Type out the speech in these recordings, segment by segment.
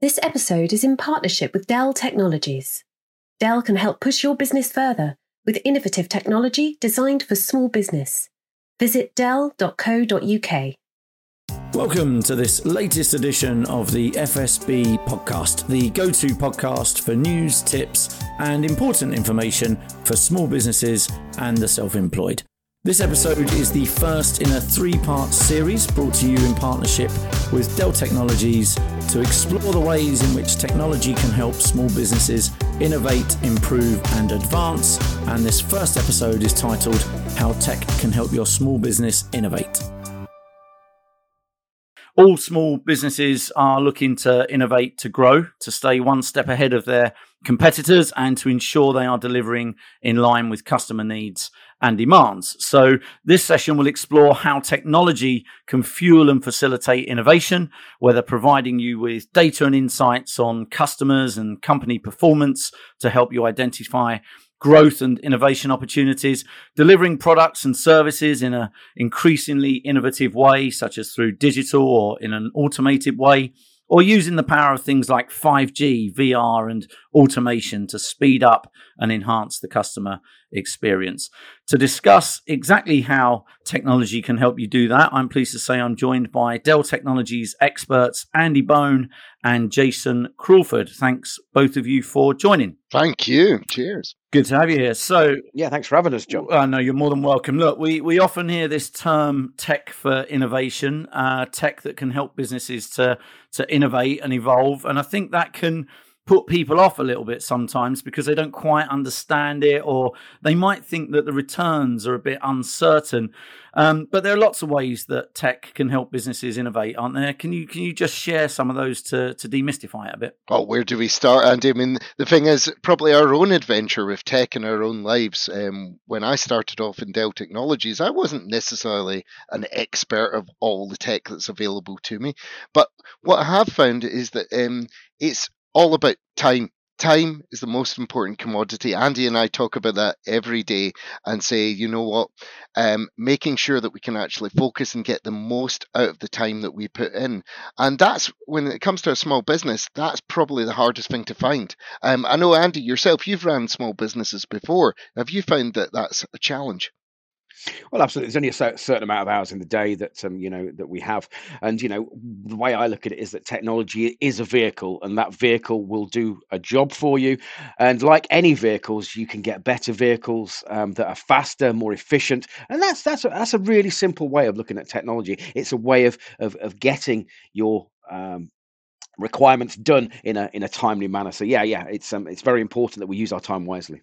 This episode is in partnership with Dell Technologies. Dell can help push your business further with innovative technology designed for small business. Visit dell.co.uk. Welcome to this latest edition of the FSB podcast, the go to podcast for news, tips, and important information for small businesses and the self employed. This episode is the first in a three part series brought to you in partnership with Dell Technologies to explore the ways in which technology can help small businesses innovate, improve, and advance. And this first episode is titled How Tech Can Help Your Small Business Innovate. All small businesses are looking to innovate, to grow, to stay one step ahead of their competitors, and to ensure they are delivering in line with customer needs and demands. So, this session will explore how technology can fuel and facilitate innovation, whether providing you with data and insights on customers and company performance to help you identify growth and innovation opportunities, delivering products and services in an increasingly innovative way, such as through digital or in an automated way, or using the power of things like 5G, VR, and automation to speed up and enhance the customer experience. To discuss exactly how technology can help you do that, I'm pleased to say I'm joined by Dell Technologies experts Andy Bone and Jason Crawford. Thanks both of you for joining. Thank you. Cheers. Good to have you here. So, yeah, thanks for having us, John. Uh, no, you're more than welcome. Look, we, we often hear this term tech for innovation, uh, tech that can help businesses to to innovate and evolve, and I think that can put people off a little bit sometimes because they don't quite understand it or they might think that the returns are a bit uncertain. Um, but there are lots of ways that tech can help businesses innovate, aren't there? Can you can you just share some of those to to demystify it a bit? Well, where do we start, Andy? I mean, the thing is, probably our own adventure with tech in our own lives. Um, when I started off in Dell Technologies, I wasn't necessarily an expert of all the tech that's available to me, but what I have found is that um, it's all about time. Time is the most important commodity. Andy and I talk about that every day and say, you know what, um, making sure that we can actually focus and get the most out of the time that we put in. And that's when it comes to a small business, that's probably the hardest thing to find. Um, I know, Andy, yourself, you've ran small businesses before. Have you found that that's a challenge? Well, absolutely. There's only a certain amount of hours in the day that um, you know that we have, and you know the way I look at it is that technology is a vehicle, and that vehicle will do a job for you. And like any vehicles, you can get better vehicles um, that are faster, more efficient, and that's that's a, that's a really simple way of looking at technology. It's a way of of, of getting your um, requirements done in a in a timely manner. So yeah, yeah, it's um, it's very important that we use our time wisely.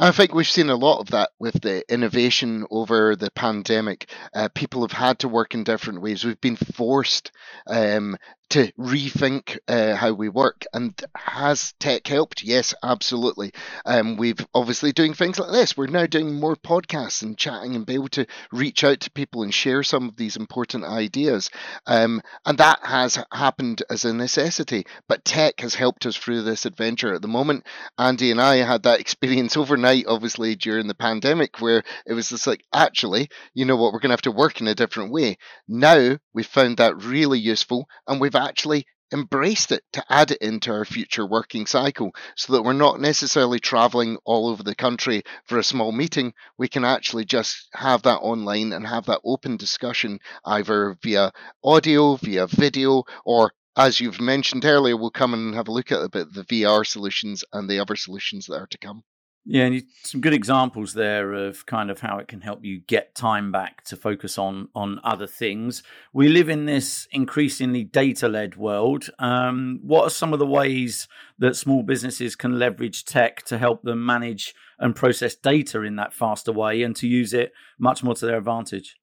I think we've seen a lot of that with the innovation over the pandemic. Uh, people have had to work in different ways. We've been forced um, to rethink uh, how we work. And has tech helped? Yes, absolutely. Um, we've obviously doing things like this. We're now doing more podcasts and chatting and be able to reach out to people and share some of these important ideas. Um, and that has happened as a necessity. But tech has helped us through this adventure. At the moment, Andy and I had that experience overnight, obviously during the pandemic, where it was just like, actually, you know what, we're going to have to work in a different way. Now we've found that really useful, and we've actually embraced it to add it into our future working cycle so that we're not necessarily traveling all over the country for a small meeting. We can actually just have that online and have that open discussion either via audio, via video, or as you've mentioned earlier, we'll come and have a look at a bit the VR solutions and the other solutions that are to come. Yeah, and you, some good examples there of kind of how it can help you get time back to focus on on other things. We live in this increasingly data led world. Um, what are some of the ways that small businesses can leverage tech to help them manage and process data in that faster way and to use it much more to their advantage?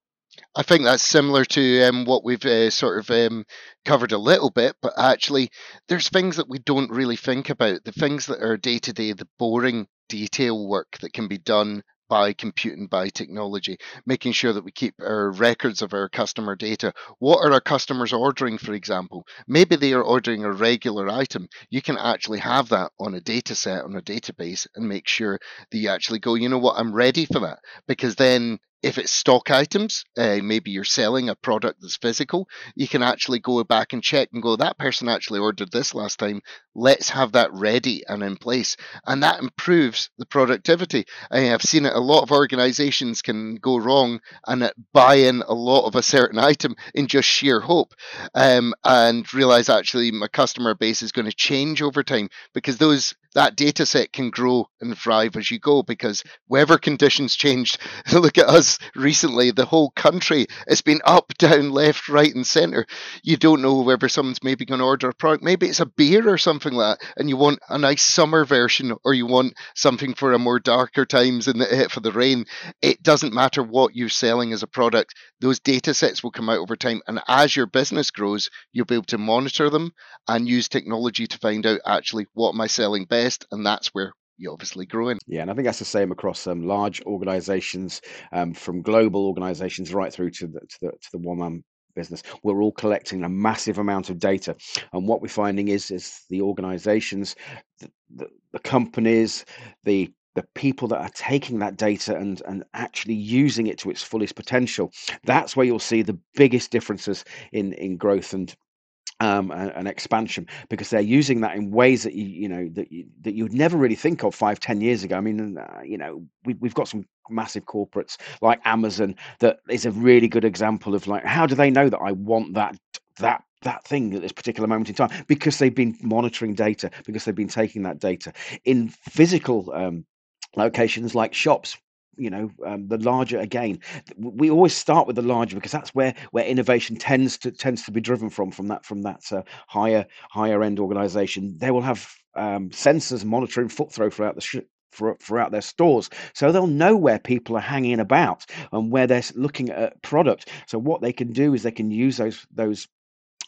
I think that's similar to um, what we've uh, sort of um, covered a little bit, but actually, there's things that we don't really think about. The things that are day to day, the boring detail work that can be done by computing by technology, making sure that we keep our records of our customer data. What are our customers ordering, for example? Maybe they are ordering a regular item. You can actually have that on a data set, on a database, and make sure that you actually go, you know what, I'm ready for that. Because then if it's stock items, uh, maybe you're selling a product that's physical, you can actually go back and check and go, that person actually ordered this last time. Let's have that ready and in place. And that improves the productivity. I have seen it, a lot of organizations can go wrong and buy in a lot of a certain item in just sheer hope um, and realize actually my customer base is going to change over time because those that data set can grow and thrive as you go because weather conditions changed. Look at us recently, the whole country has been up, down, left, right, and centre. You don't know whether someone's maybe going to order a product. Maybe it's a beer or something like that, and you want a nice summer version or you want something for a more darker times in the, eh, for the rain. It doesn't matter what you're selling as a product, those data sets will come out over time. And as your business grows, you'll be able to monitor them and use technology to find out actually what am I selling best best, and that's where you obviously grow in. Yeah, and I think that's the same across um, large organisations, um, from global organisations right through to the to the, to the one man business. We're all collecting a massive amount of data, and what we're finding is is the organisations, the, the, the companies, the the people that are taking that data and and actually using it to its fullest potential that's where you'll see the biggest differences in in growth and um, an expansion because they're using that in ways that you you know that you, that you would never really think of five ten years ago. I mean, uh, you know, we, we've got some massive corporates like Amazon that is a really good example of like how do they know that I want that that that thing at this particular moment in time because they've been monitoring data because they've been taking that data in physical um, locations like shops you know um, the larger again we always start with the larger because that's where where innovation tends to tends to be driven from from that from that uh, higher higher end organization. They will have um, sensors monitoring foot throw throughout the sh- throughout their stores. So they'll know where people are hanging about and where they're looking at product. So what they can do is they can use those those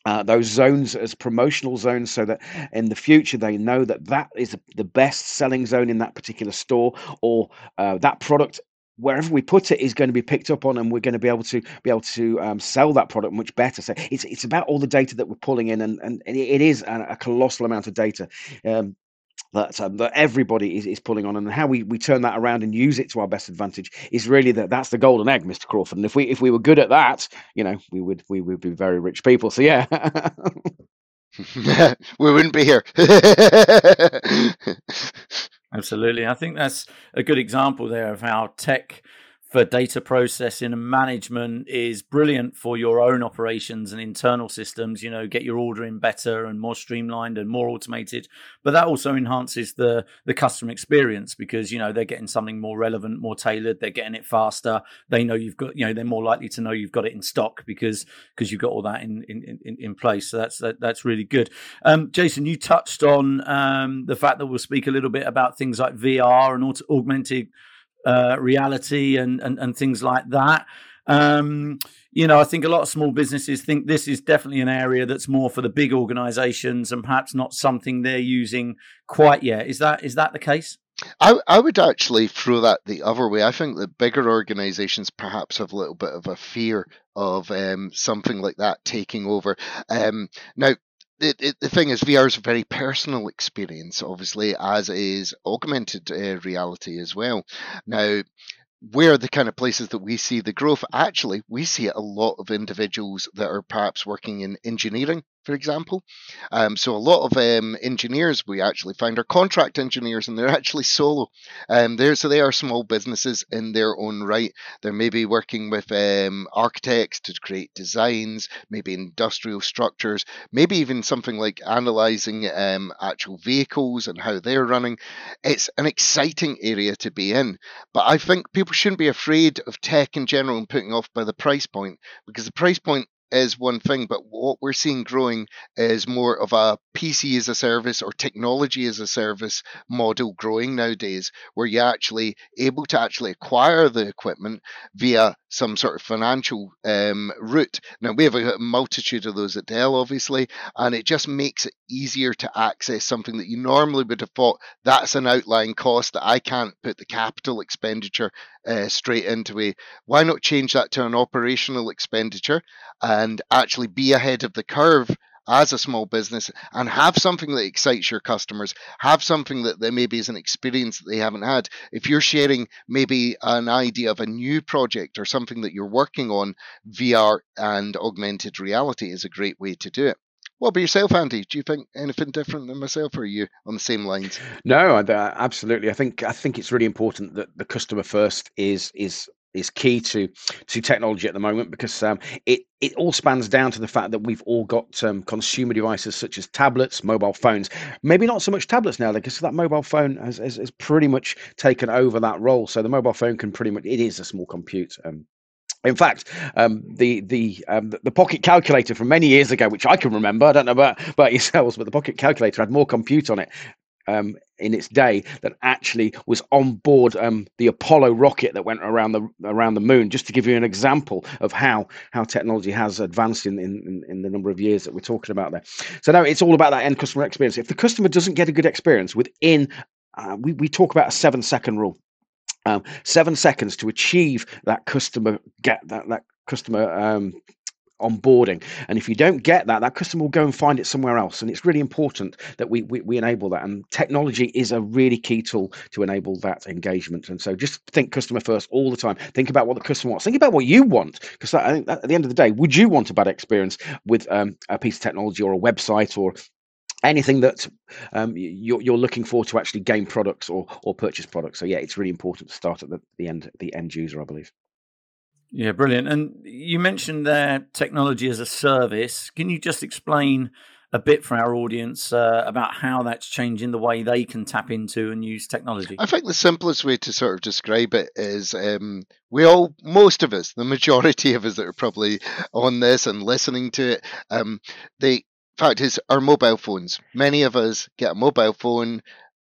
uh, those zones as promotional zones so that in the future they know that that is the best selling zone in that particular store or uh, that product wherever we put it is going to be picked up on and we're going to be able to be able to um, sell that product much better. So it's it's about all the data that we're pulling in and and it is a, a colossal amount of data. Um, that, um, that everybody is, is pulling on. And how we, we turn that around and use it to our best advantage is really that that's the golden egg mr crawford. And if we if we were good at that you know we would we would be very rich people. So yeah. We wouldn't be here. Absolutely. I think that's a good example there of how tech for data processing and management is brilliant for your own operations and internal systems you know get your ordering better and more streamlined and more automated. But that also enhances the the customer experience because you know they're getting something more relevant more tailored they're getting it faster. They know you've got you know they're more likely to know you've got it in stock because because you've got all that in in, in, in place. So that's that, that's really good. Um, jason you touched on um, the fact that we'll speak a little bit about things like vr and augmented uh, reality and, and and things like that. Um, you know, I think a lot of small businesses think this is definitely an area that's more for the big organisations and perhaps not something they're using quite yet. Is that is that the case? I, I would actually throw that the other way. I think that bigger organizations perhaps have a little bit of a fear of um, something like that taking over. Um, now, the, the, thing is, VR is a very personal experience, obviously, as is augmented uh, reality as well. Now, where the kind of places that we see the growth? Actually, we see a lot of individuals that are perhaps working in engineering for example. Um, so a lot of um, engineers we actually find are contract engineers, and they're actually solo. Um, they're, so they are small businesses in their own right. They're maybe working with um, architects to create designs, maybe industrial structures, maybe even something like analyzing um, actual vehicles and how they're running. It's an exciting area to be in, but I think people shouldn't be afraid of tech in general and putting off by the price point because the price point is one thing, but what we're seeing growing is more of a PC as a service or technology as a service model growing nowadays, where you're actually able to actually acquire the equipment via some sort of financial um, route. Now, we have a multitude of those at Dell, obviously, and it just makes it easier to access something that you normally would have thought that's an outlying cost that I can't put the capital expenditure uh, straight into a. Why not change that to an operational expenditure and actually be ahead of the curve as a small business and have something that excites your customers, have something that they maybe is an experience that they haven't had. If you're sharing maybe an idea of a new project or something that you're working on, VR and augmented reality is a great way to do it. What about yourself, Andy? Do you think anything different than myself, or are you on the same lines? No, uh, absolutely. I think I think it's really important that the customer first is is is key to to technology at the moment because um, it it all spans down to the fact that we've all got um, consumer devices such as tablets, mobile phones. Maybe not so much tablets now because that mobile phone has, has, has pretty much taken over that role. So the mobile phone can pretty much it is a small compute. Um, in fact, um, the the um, the pocket calculator from many years ago, which I can remember, I don't know about, about yourselves, but the pocket calculator had more compute on it um, in its day that actually was on board um, the Apollo rocket that went around the around the moon. Just to give you an example of how how technology has advanced in in, in the number of years that we're talking about there. So now it's all about that end customer experience. If the customer doesn't get a good experience within, uh, we we talk about a seven second rule. Um, seven seconds to achieve that customer get that that customer um, onboarding. And if you don't get that, that customer will go and find it somewhere else. And it's really important that we, we, we enable that. And technology is a really key tool to enable that engagement. And so just think customer first all the time. Think about what the customer wants. Think about what you want. Because I think at the end of the day, would you want a bad experience with um, a piece of technology or a website or anything that um, you're, you're, looking for to actually gain products or, or purchase products. So yeah, it's really important to start at the, the end, the end user, I believe. Yeah, brilliant. And you mentioned there technology as a service. Can you just explain a bit for our audience uh, about how that's changing the way they can tap into and use technology? I think the simplest way to sort of describe it is um, we all, most of us, the majority of us that are probably on this and listening to it, um, the fact is our mobile phones. Many of us get a mobile phone.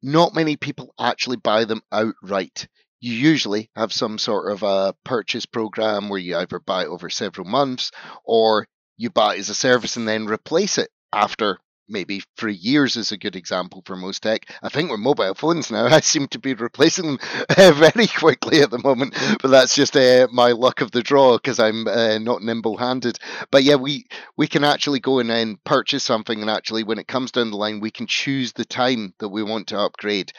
Not many people actually buy them outright you usually have some sort of a purchase program where you either buy it over several months or you buy it as a service and then replace it after maybe three years is a good example for most tech. I think with mobile phones now, I seem to be replacing them uh, very quickly at the moment, but that's just uh, my luck of the draw because I'm uh, not nimble-handed. But yeah, we we can actually go in and purchase something, and actually, when it comes down the line, we can choose the time that we want to upgrade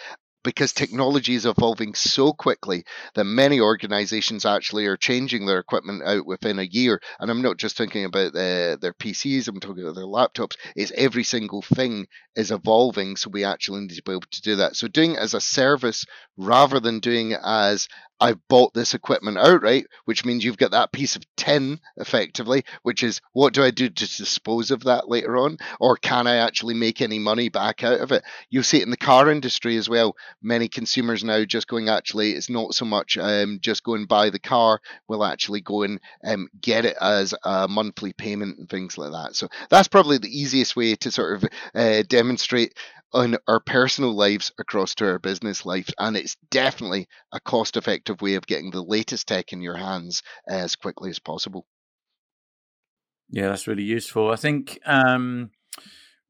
because technology is evolving so quickly that many organizations actually are changing their equipment out within a year. And I'm not just thinking about the, their PCs, I'm talking about their laptops. It's every single thing is evolving, so we actually need to be able to do that. So doing it as a service rather than doing it as I've bought this equipment outright, which means you've got that piece of tin effectively, which is what do I do to dispose of that later on? Or can I actually make any money back out of it? You'll see it in the car industry as well. Many consumers now just going, actually, it's not so much um, just go and buy the car, we'll actually go and um, get it as a monthly payment and things like that. So that's probably the easiest way to sort of uh, demonstrate on our personal lives across to our business life. And it's definitely a cost effective way of getting the latest tech in your hands as quickly as possible. Yeah, that's really useful. I think um,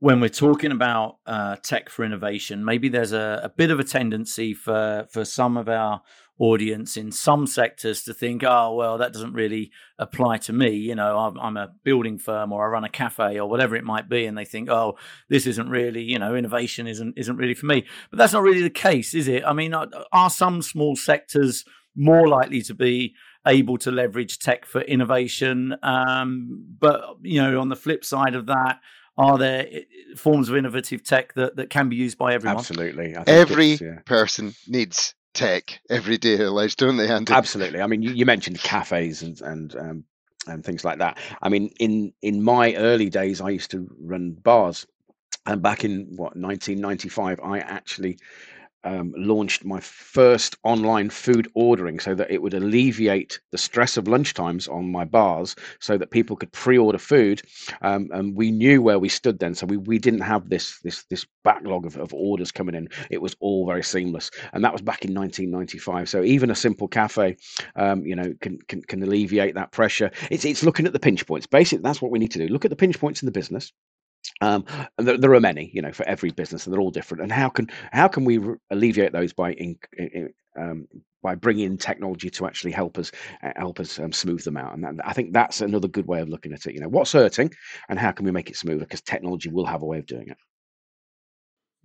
when we're talking about uh, tech for innovation, maybe there's a, a, bit of a tendency for for some of our audience in some sectors to think, oh, well, that doesn't really apply to me. You know, I'm, I'm, a building firm or I run a cafe or whatever it might be. And they think, oh, this isn't really, you know, innovation isn't, isn't really for me. But that's not really the case, is it? I mean, are some small sectors more likely to be able to leverage tech for innovation? Um, but, you know, on the flip side of that, are there eh, forms of innovative tech that, that can be used by everyone? Absolutely. Every yeah. person needs tech every day of lives, don't they, Andy? Absolutely. I mean, you, you mentioned cafes and and um, and things like that. I mean, in in my early days, I used to run bars, and back in what 1995, I actually um, launched my first online food ordering so that it would alleviate the stress of lunchtimes on my bars so that people could pre-order food um, and we knew where we stood then. So we, we didn't have this this this backlog of, of orders coming in. It was all very seamless. And that was back in 1995 so even a simple cafe um, you know can, can can alleviate that pressure. It's it's looking at the pinch points. Basically that's what we need to do. Look at the pinch points in the business um, and there, there, are many, you know, for every business, and they're all different. And how can how can we re- alleviate those by in, in, um, by bringing in technology to actually help us uh, help us um, smooth them out. And that, I think that's another good way of looking at it. You know, what's hurting, and how can we make it smoother? Because technology will have a way of doing it.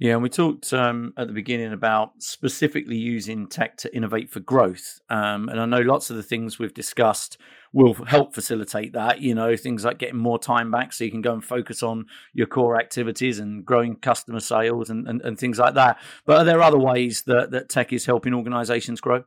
Yeah, and we talked um, at the beginning about specifically using tech to innovate for growth. Um, and I know lots of the things we've discussed will help facilitate that. You know, things like getting more time back so you can go and focus on your core activities and growing customer sales and, and, and things like that. But are there other ways that, that tech is helping organizations grow?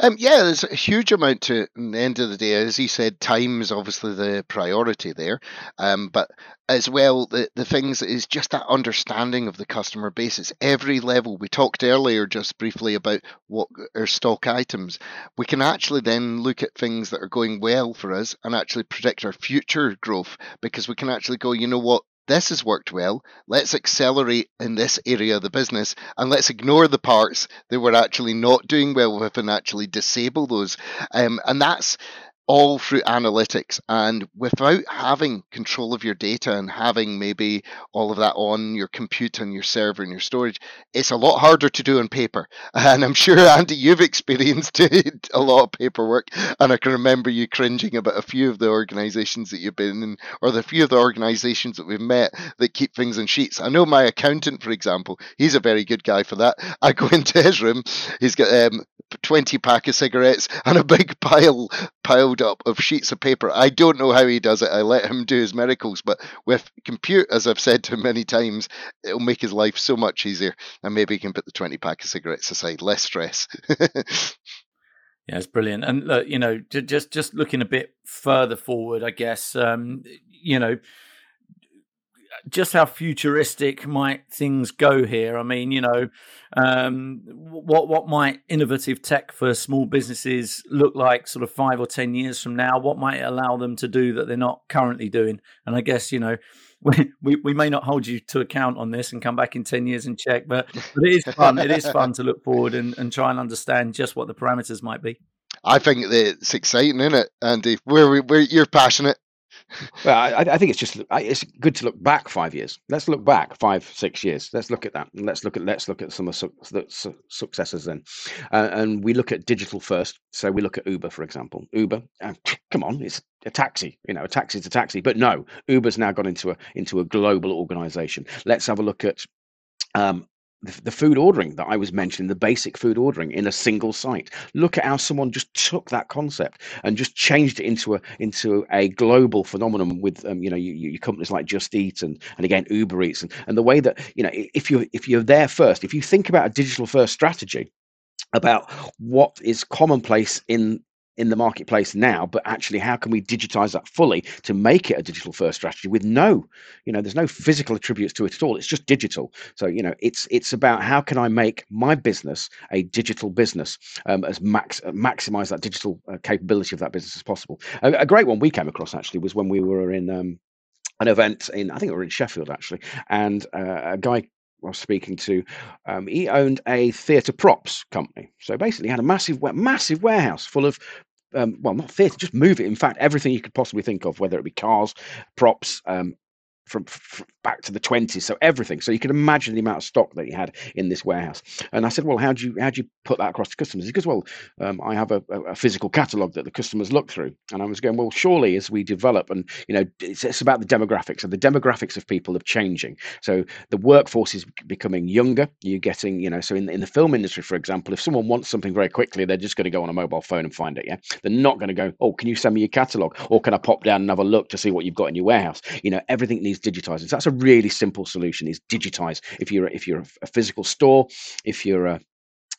Um, yeah, there's a huge amount to it. the end of the day, as he said, time is obviously the priority there. Um, but as well, the, the things is just that understanding of the customer base. It's every level. We talked earlier just briefly about what are stock items. We can actually then look at things that are going well for us and actually predict our future growth because we can actually go, you know what, this has worked well. Let's accelerate in this area of the business and let's ignore the parts that we're actually not doing well with and actually disable those. Um, and that's all through analytics and without having control of your data and having maybe all of that on your compute and your server and your storage it's a lot harder to do on paper. And i'm sure andy you've experienced a lot of paperwork and i can remember you cringing about a few of the organizations that you've been in or the few of the organizations that we've met that keep things in sheets. I know my accountant for example he's a very good guy for that. I go into his room he's got um, 20 pack of cigarettes and a big pile pile up of sheets of paper. I don't know how he does it. I let him do his miracles, but with compute, as I've said to him many times, it'll make his life so much easier. And maybe he can put the 20 pack of cigarettes aside, less stress. Yeah, it's brilliant. And look, you know, just just looking a bit further forward, I guess, um, you know, just how futuristic might things go here? I mean, you know, um, what what might innovative tech for small businesses look like, sort of five or ten years from now? What might it allow them to do that they're not currently doing? And I guess you know. We, we may not hold you to account on this and come back in 10 years and check, but, but it is fun. it is fun to look forward and, and try and understand just what the parameters might be. I think that it's exciting, isn't it, Andy? Where, where you're passionate, well, I, I, think it's just it's good to look back five years. Let's look back five, six years. Let's look at that. And let's look at let's look at some of the su- successes then. Uh, and we look at digital first. So we look at Uber, for example. Uber, uh, come on, it's a taxi. You know, a taxi is a taxi. But no, Uber's now gone into a into a global organization. Let's have a look at um, the, food ordering that I was mentioning, the basic food ordering in a single site. Look at how someone just took that concept and just changed it into a into a global phenomenon with um, you know you, you, companies like Just Eat and and again Uber Eats and and the way that you know if you if you're there first, if you think about a digital first strategy about what is commonplace in in the marketplace now but actually how can we digitize that fully to make it a digital first strategy with no you know there's no physical attributes to it at all. It's just digital. So you know it's it's about how can i make my business a digital business um, as max maximize that digital uh, capability of that business as possible. A, a, great one we came across actually was when we were in um, an event in i think we were in sheffield actually and uh, a guy was speaking to, um, he owned a theatre props company. So basically, had a massive, massive warehouse full of um, well, not theatre, just move it. In fact, everything you could possibly think of, whether it be cars, props, um, from, from, back to the 20s so everything. So you can imagine the amount of stock that he had in this warehouse. And i said well how do you how do you put that across to customers? He goes well um, i have a, a, physical catalog that the customers look through. And i was going well surely as we develop and you know it's, it's about the demographics and the demographics of people are changing. So the workforce is becoming younger. You're getting you know so in, in the film industry for example if someone wants something very quickly they're just going to go on a mobile phone and find it yeah? They're not going to go oh can you send me your catalog or can i pop down and have a look to see what you've got in your warehouse? You know everything needs digitizing. So that's a really simple solution: is digitize. If you're if you're a physical store, if you're a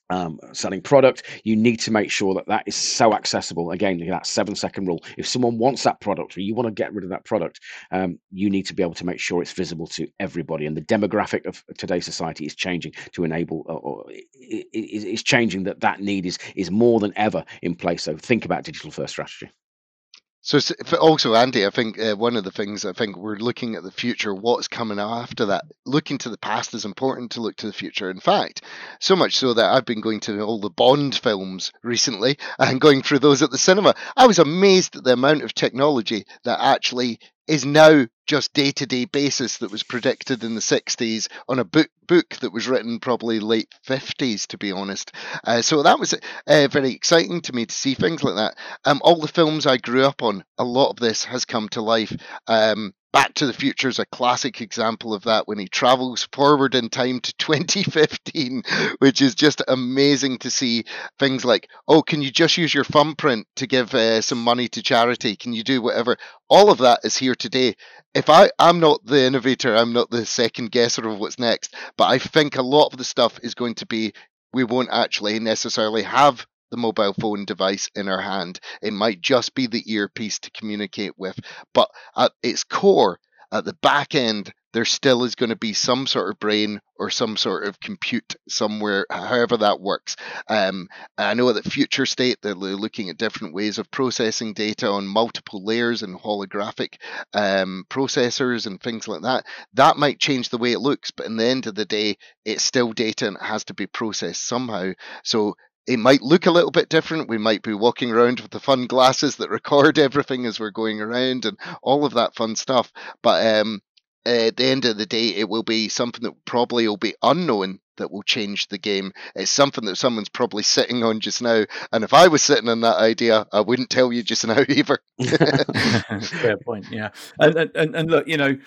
um, selling product, you need to make sure that that is so accessible. Again, that seven second rule. If someone wants that product or you want to get rid of that product, um, you need to be able to make sure it's visible to everybody. And the demographic of today's society is changing to enable, or, or is changing that that need is is more than ever in place. So think about digital first strategy. So also, Andy, I think uh, one of the things I think we're looking at the future, what's coming after that. Looking to the past is important to look to the future. In fact, so much so that I've been going to all the Bond films recently and going through those at the cinema. I was amazed at the amount of technology that actually is now just day to day basis that was predicted in the 60s on a book book that was written probably late 50s to be honest. Uh, so that was uh, very exciting to me to see things like that. Um, all the films i grew up on a lot of this has come to life. Um, Back to the Future is a classic example of that when he travels forward in time to 2015, which is just amazing to see things like, oh, can you just use your thumbprint to give uh, some money to charity? Can you do whatever? All of that is here today. If I, I'm not the innovator, I'm not the second guesser of what's next, but I think a lot of the stuff is going to be we won't actually necessarily have the mobile phone device in our hand. It might just be the earpiece to communicate with. But at its core, at the back end, there still is going to be some sort of brain or some sort of compute somewhere, however that works. Um, I know that future state they're looking at different ways of processing data on multiple layers and holographic um, processors and things like that. That might change the way it looks, but in the end of the day, it's still data and it has to be processed somehow. So it might look a little bit different. We might be walking around with the fun glasses that record everything as we're going around and all of that fun stuff. But um, at the end of the day, it will be something that probably will be unknown that will change the game. It's something that someone's probably sitting on just now. And if I was sitting on that idea, I wouldn't tell you just now either. Fair point. Yeah. And, and, and look, you know,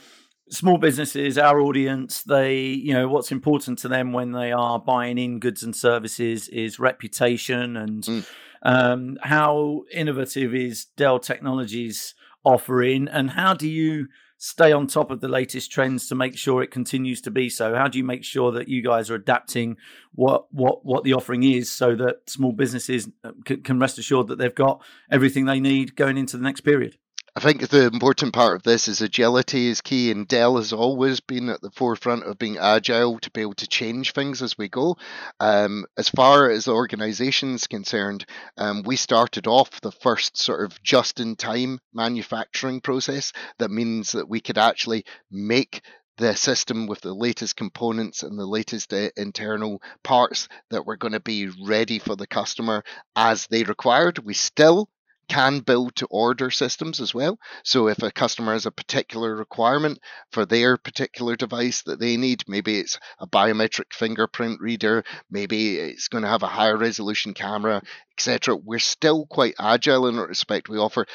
small businesses, our audience, they, you know, what's important to them when they are buying in goods and services is reputation and mm. um, how innovative is Dell Technologies offering, and how do you stay on top of the latest trends to make sure it continues to be so? How do you make sure that you guys are adapting what what what the offering is so that small businesses uh, can rest assured that they've got everything they need going into the next period? I think the important part of this is agility is key, and Dell has always been at the forefront of being agile to be able to change things as we go. Um, as far as the organization is concerned, um, we started off the first sort of just in time manufacturing process. That means that we could actually make the system with the latest components and the latest uh, internal parts that were going to be ready for the customer as they required. We still can build to order systems as well. So if a customer has a particular requirement for their particular device that they need, maybe it's a biometric fingerprint reader, maybe it's going to have a higher resolution camera, etc. We're still quite agile in that respect. We offer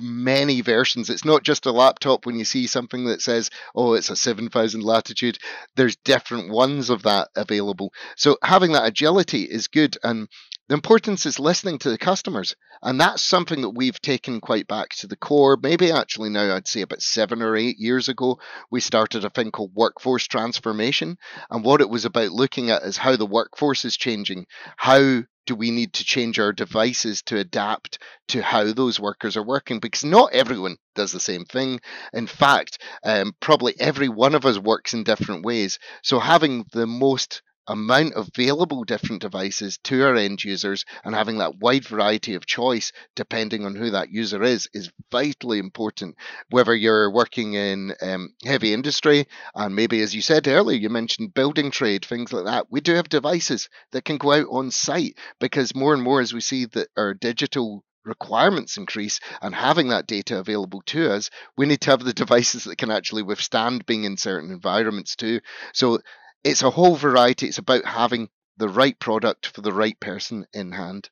many versions. It's not just a laptop when you see something that says, oh, it's a 7000 latitude. There's different ones of that available. So having that agility is good. And the importance is listening to the customers. And that's something that we've taken quite back to the core. Maybe actually now I'd say about seven or eight years ago, we started a thing called workforce transformation. And what it was about looking at is how the workforce is changing. How do we need to change our devices to adapt to how those workers are working? Because not everyone does the same thing. In fact, um, probably every one of us works in different ways. So having the most amount of available different devices to our end users and having that wide variety of choice depending on who that user is is vitally important whether you're working in um, heavy industry and maybe as you said earlier you mentioned building trade things like that we do have devices that can go out on site because more and more as we see that our digital requirements increase and having that data available to us, we need to have the devices that can actually withstand being in certain environments too. So it's a whole variety. It's about having the right product for the right person in hand.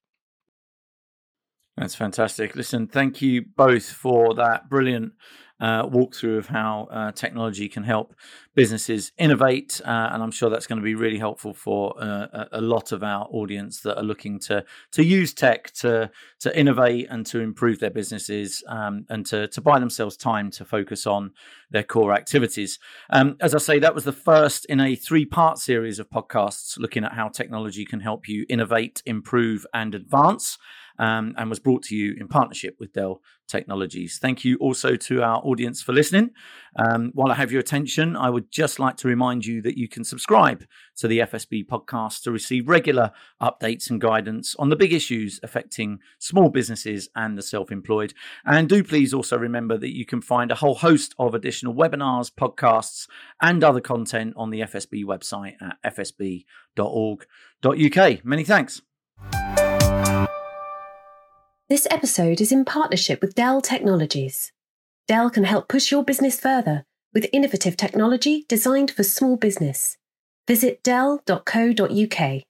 That's fantastic. Listen, thank you both for that brilliant uh, walkthrough of how uh, technology can help businesses innovate. Uh, and I'm sure that's going to be really helpful for uh, a lot of our audience that are looking to to use tech to to innovate and to improve their businesses um, and to to buy themselves time to focus on their core activities. Um, as I say, that was the first in a three part series of podcasts looking at how technology can help you innovate, improve, and advance um, and was brought to you in partnership with Dell Technologies. Thank you also to our audience for listening. Um, while I have your attention, I would just like to remind you that you can subscribe to the FSB podcast to receive regular updates and guidance on the big issues affecting small businesses and the self employed. And do please also remember that you can find a whole host of additional webinars, podcasts, and other content on the FSB website at fsb.org.uk. Many thanks. This episode is in partnership with Dell Technologies. Dell can help push your business further with innovative technology designed for small business. Visit dell.co.uk.